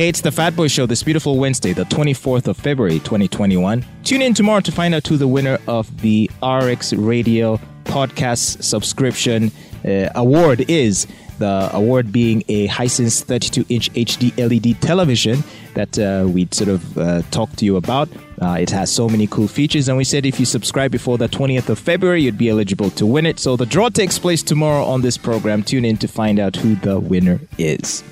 Hey, it's the Fat Boy Show this beautiful Wednesday, the 24th of February, 2021. Tune in tomorrow to find out who the winner of the RX Radio podcast subscription uh, award is. The award being a Hisense 32 inch HD LED television that uh, we sort of uh, talked to you about. Uh, it has so many cool features, and we said if you subscribe before the 20th of February, you'd be eligible to win it. So the draw takes place tomorrow on this program. Tune in to find out who the winner is.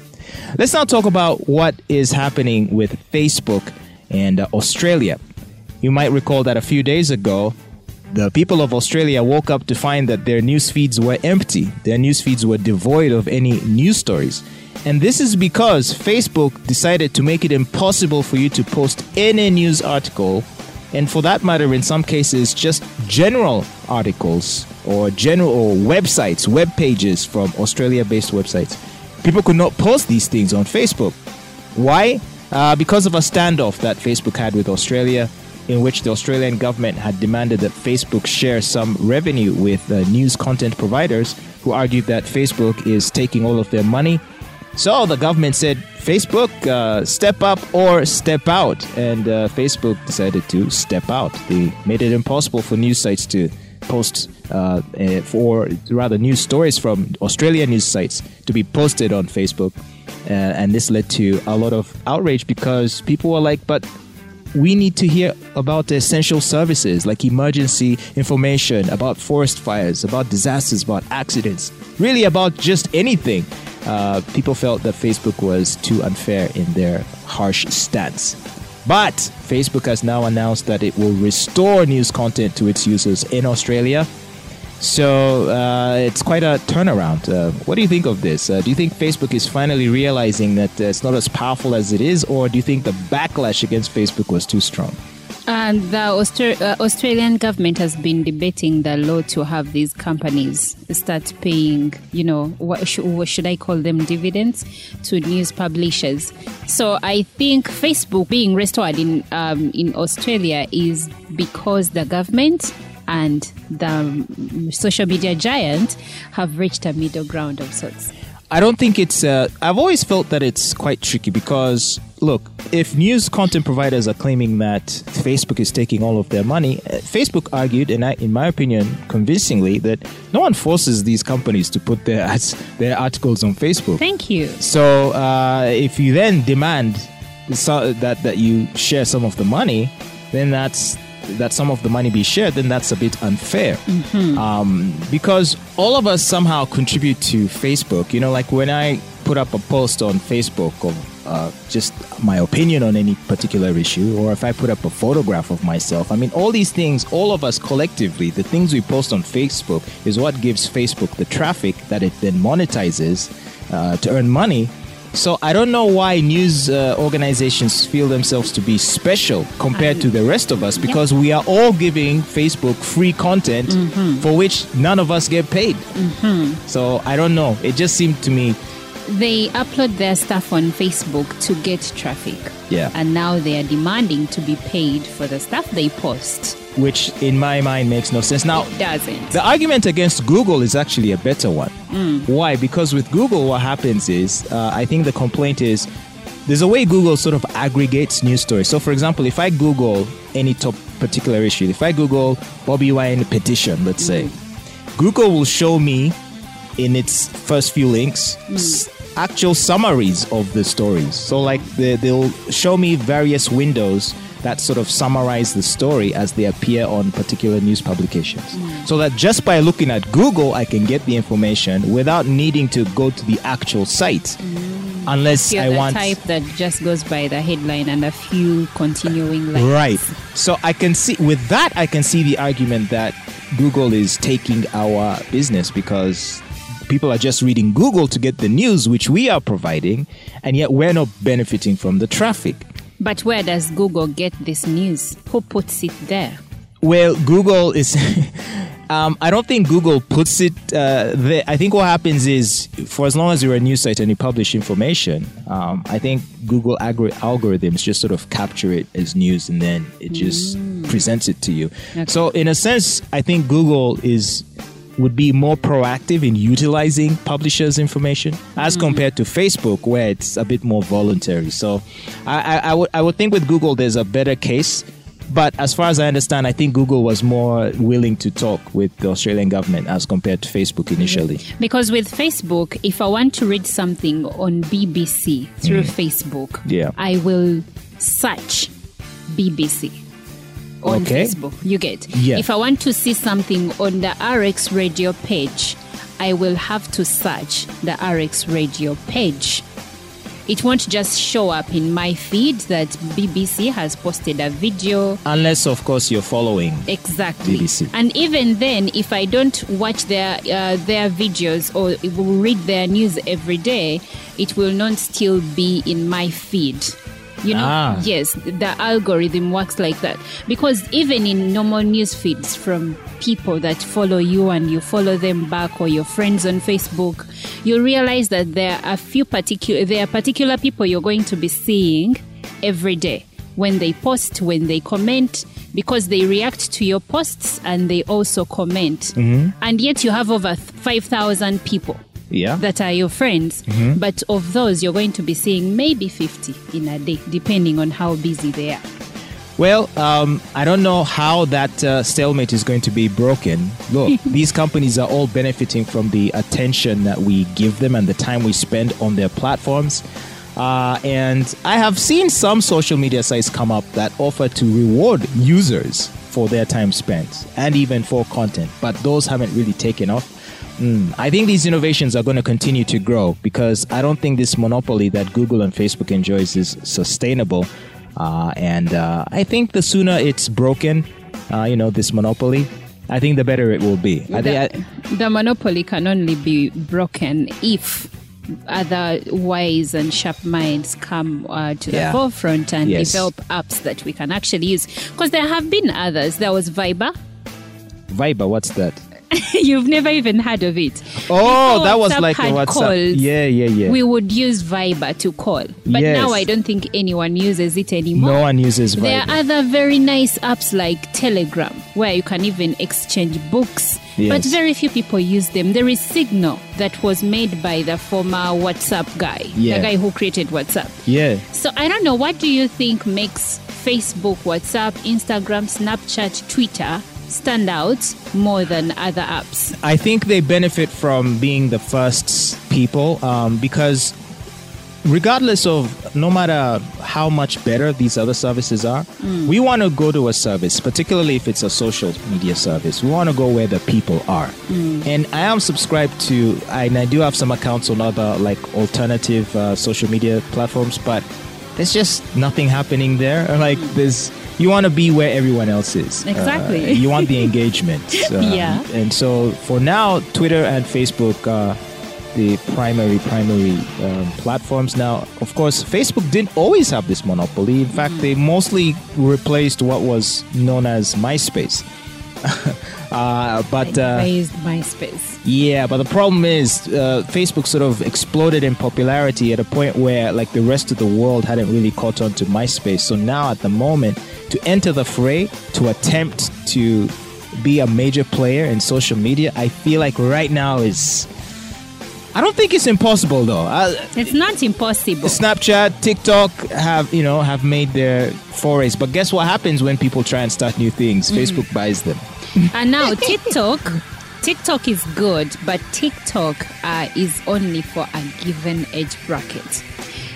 Let's now talk about what is happening with Facebook and uh, Australia. You might recall that a few days ago, the people of Australia woke up to find that their news feeds were empty. Their news feeds were devoid of any news stories. And this is because Facebook decided to make it impossible for you to post any news article, and for that matter, in some cases, just general articles or general or websites, web pages from Australia based websites people could not post these things on Facebook. Why? Uh, because of a standoff that Facebook had with Australia, in which the Australian government had demanded that Facebook share some revenue with uh, news content providers who argued that Facebook is taking all of their money. So the government said, Facebook, uh, step up or step out. And uh, Facebook decided to step out. They made it impossible for news sites to post uh, uh, for rather news stories from Australian news sites to be posted on Facebook. Uh, and this led to a lot of outrage because people were like, but we need to hear about the essential services like emergency information, about forest fires, about disasters, about accidents, really about just anything. Uh, people felt that Facebook was too unfair in their harsh stance. But Facebook has now announced that it will restore news content to its users in Australia. So uh, it's quite a turnaround. Uh, what do you think of this? Uh, do you think Facebook is finally realizing that it's not as powerful as it is, or do you think the backlash against Facebook was too strong? And the uh, Australian government has been debating the law to have these companies start paying, you know, what, sh- what should I call them, dividends to news publishers. So I think Facebook being restored in um, in Australia is because the government and the social media giant have reached a middle ground of sorts. I don't think it's. Uh, I've always felt that it's quite tricky because, look, if news content providers are claiming that Facebook is taking all of their money, uh, Facebook argued, and I, in my opinion, convincingly, that no one forces these companies to put their ads, their articles on Facebook. Thank you. So uh, if you then demand so that that you share some of the money, then that's that some of the money be shared, then that's a bit unfair. Mm-hmm. Um, because all of us somehow contribute to Facebook. You know, like when I put up a post on Facebook of uh, just my opinion on any particular issue, or if I put up a photograph of myself, I mean, all these things, all of us collectively, the things we post on Facebook is what gives Facebook the traffic that it then monetizes uh, to earn money so I don't know why news uh, organizations feel themselves to be special compared to the rest of us because we are all giving Facebook free content mm-hmm. for which none of us get paid. Mm-hmm. So I don't know. It just seemed to me they upload their stuff on Facebook to get traffic. Yeah. And now they are demanding to be paid for the stuff they post. Which, in my mind, makes no sense. Now, it doesn't. The argument against Google is actually a better one. Mm. Why? Because with Google, what happens is, uh, I think the complaint is there's a way Google sort of aggregates news stories. So, for example, if I Google any top particular issue, if I Google Bobby Wine petition, let's say, mm. Google will show me in its first few links mm actual summaries of the stories. So, like, they, they'll show me various windows that sort of summarize the story as they appear on particular news publications. Mm. So that just by looking at Google, I can get the information without needing to go to the actual site. Mm. Unless You're I the want type that just goes by the headline and a few continuing lines. Right. So I can see with that I can see the argument that Google is taking our business because people are just reading Google to get the news which we are providing, and yet we're not benefiting from the traffic. But where does Google get this news? Who puts it there? Well, Google is. um, I don't think Google puts it uh, there. I think what happens is, for as long as you're a news site and you publish information, um, I think Google agri- algorithms just sort of capture it as news and then it just mm. presents it to you. Okay. So, in a sense, I think Google is would be more proactive in utilizing publishers' information as compared to Facebook, where it's a bit more voluntary. So I, I, I would I would think with Google there's a better case. But as far as I understand, I think Google was more willing to talk with the Australian government as compared to Facebook initially. Because with Facebook, if I want to read something on BBC through Facebook, Mm. Yeah. I will search BBC on Okay. Facebook. You get. Yeah. If I want to see something on the RX radio page, I will have to search the RX radio page. It won't just show up in my feed that BBC has posted a video Unless, of course, you're following. Exactly. BBC. And even then, if I don't watch their uh, their videos or will read their news every day, it will not still be in my feed. You know, Ah. yes, the algorithm works like that. Because even in normal news feeds from people that follow you and you follow them back or your friends on Facebook, you realize that there are a few particular there are particular people you're going to be seeing every day. When they post, when they comment, because they react to your posts and they also comment. And yet you have over 5,000 people Yeah. that are your friends. But of those, you're going to be seeing maybe 50 in a day, depending on how busy they are. Well, um, I don't know how that uh, stalemate is going to be broken. Look, these companies are all benefiting from the attention that we give them and the time we spend on their platforms. Uh, and I have seen some social media sites come up that offer to reward users for their time spent and even for content, but those haven't really taken off. Mm, I think these innovations are going to continue to grow because I don't think this monopoly that Google and Facebook enjoys is sustainable. Uh, and uh, I think the sooner it's broken, uh, you know, this monopoly, I think the better it will be. I think The, the monopoly can only be broken if other wise and sharp minds come uh, to Yeah. the forefront and Yes. develop apps that we can actually use. Because there have been others. There was Viber. Viber, what's that? You've never even heard of it. Oh, Before that was WhatsApp like a WhatsApp. calls, Yeah, yeah, yeah. We would use Viber to call. But Yes. now I don't think anyone uses it anymore. no one uses There are other very nice apps like Telegram where you can even exchange books, Yes. but very few people use them. There is Signal that was made by the former WhatsApp guy, Yeah. the guy who created WhatsApp. Yeah. So I don't know, what do you think makes Facebook, WhatsApp, Instagram, Snapchat, Twitter stand out more than other apps? I think they benefit from being the first people um, because, regardless of no matter how much better these other services are, we want to go to a service, particularly if it's a social media service. We want to go where the people are. And I am subscribed to, and I do have some accounts on other like alternative uh, social media platforms, but there's just nothing happening there. Like there's. You want to be where everyone else is. Uh, Exactly. you want the engagement. Um, Yeah. And so for now, Twitter and Facebook are the primary primary um, platforms. Now, of course, Facebook didn't always have this monopoly. In fact, they mostly replaced what was known as MySpace. uh, but uh, Raised MySpace. yeah, but the problem is uh, Facebook sort of exploded in popularity at a point where like the rest of the world hadn't really caught on to MySpace. So now at the moment, to enter the fray, to attempt to be a major player in social media, I feel like right now is. I don't think it's impossible though. Uh, It's not impossible. Snapchat, TikTok have you know have made their forays, but guess what happens when people try and start new things? Facebook buys them. And now TikTok, TikTok is good, but TikTok uh, is only for a given age bracket.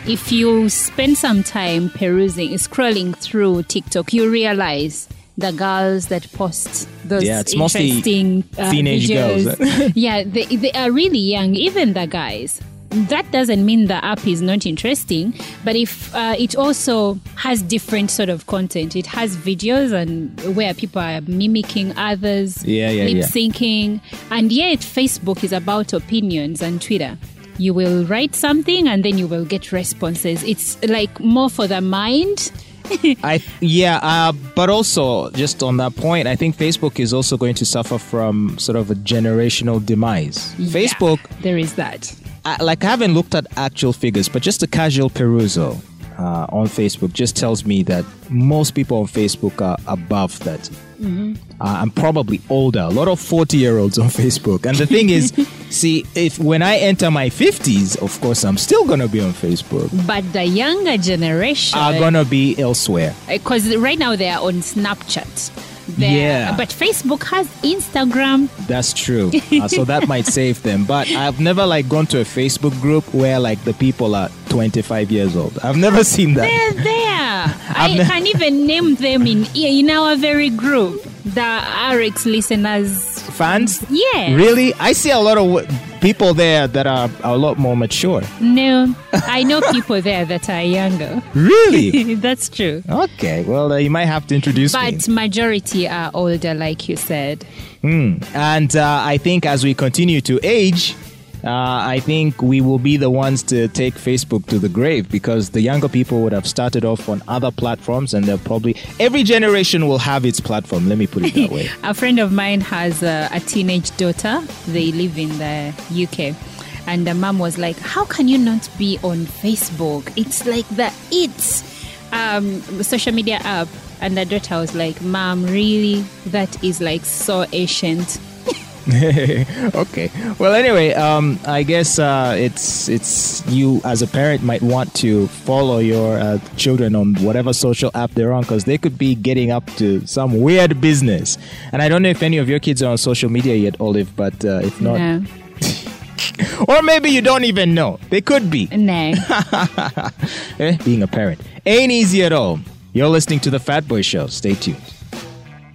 If you spend some time perusing, scrolling through TikTok, you realize the girls that post those Yeah, it's mostly interesting uh, teenage videos, girls. yeah, they, they are really young. Even the guys. That doesn't mean the app is not interesting, but if uh, it also has different sort of content, it has videos and where people are mimicking others, Yeah, yeah, lip yeah. syncing, and yet Facebook is about opinions and Twitter. You will write something and then you will get responses. It's like more for the mind. I yeah, uh, but also just on that point, I think Facebook is also going to suffer from sort of a generational demise. Facebook, there is that. I, like I haven't looked at actual figures, but just a casual perusal. uh, on Facebook just tells me that most people on Facebook are above 30. Uh, I'm probably older. A lot of 40 year olds on Facebook. And the thing is, see, if when I enter my 50s, of course, I'm still going to be on Facebook. But the younger generation Are going to be elsewhere. because right now they are on Snapchat. They're- Yeah. But Facebook has Instagram. That's true. Uh, so that might save them. But I've never like gone to a Facebook group where like the people are 25 years old. I've never seen that. They're there. I ne- can even name them in in our very group. The RX listeners. Fans? Yeah. Really? I see a lot of people there that are a lot more mature. No, I know people there that are younger. Really? That's true. okay. Well, uh, you might have to introduce me. But majority are older, like you said. And uh, I think as we continue to age, uh, I think we will be the ones to take Facebook to the grave because the younger people would have started off on other platforms and they'll probably, every generation will have its platform. Let me put it that way. A friend of mine has a, a teenage daughter. They live in the UK. And the mom was like, How can you not be on Facebook? It's like the it's um, social media app. And the daughter was like, Mom, really? That is like so ancient. okay. Well, anyway, um, I guess uh, it's it's you as a parent might want to follow your uh, children on whatever social app they're on because they could be getting up to some weird business. And I don't know if any of your kids are on social media yet, Olive, but uh, if not, No. or maybe you don't even know. They could be. No. Eh, Being a parent ain't easy at all. You're listening to the Fat Boy Show. Stay tuned.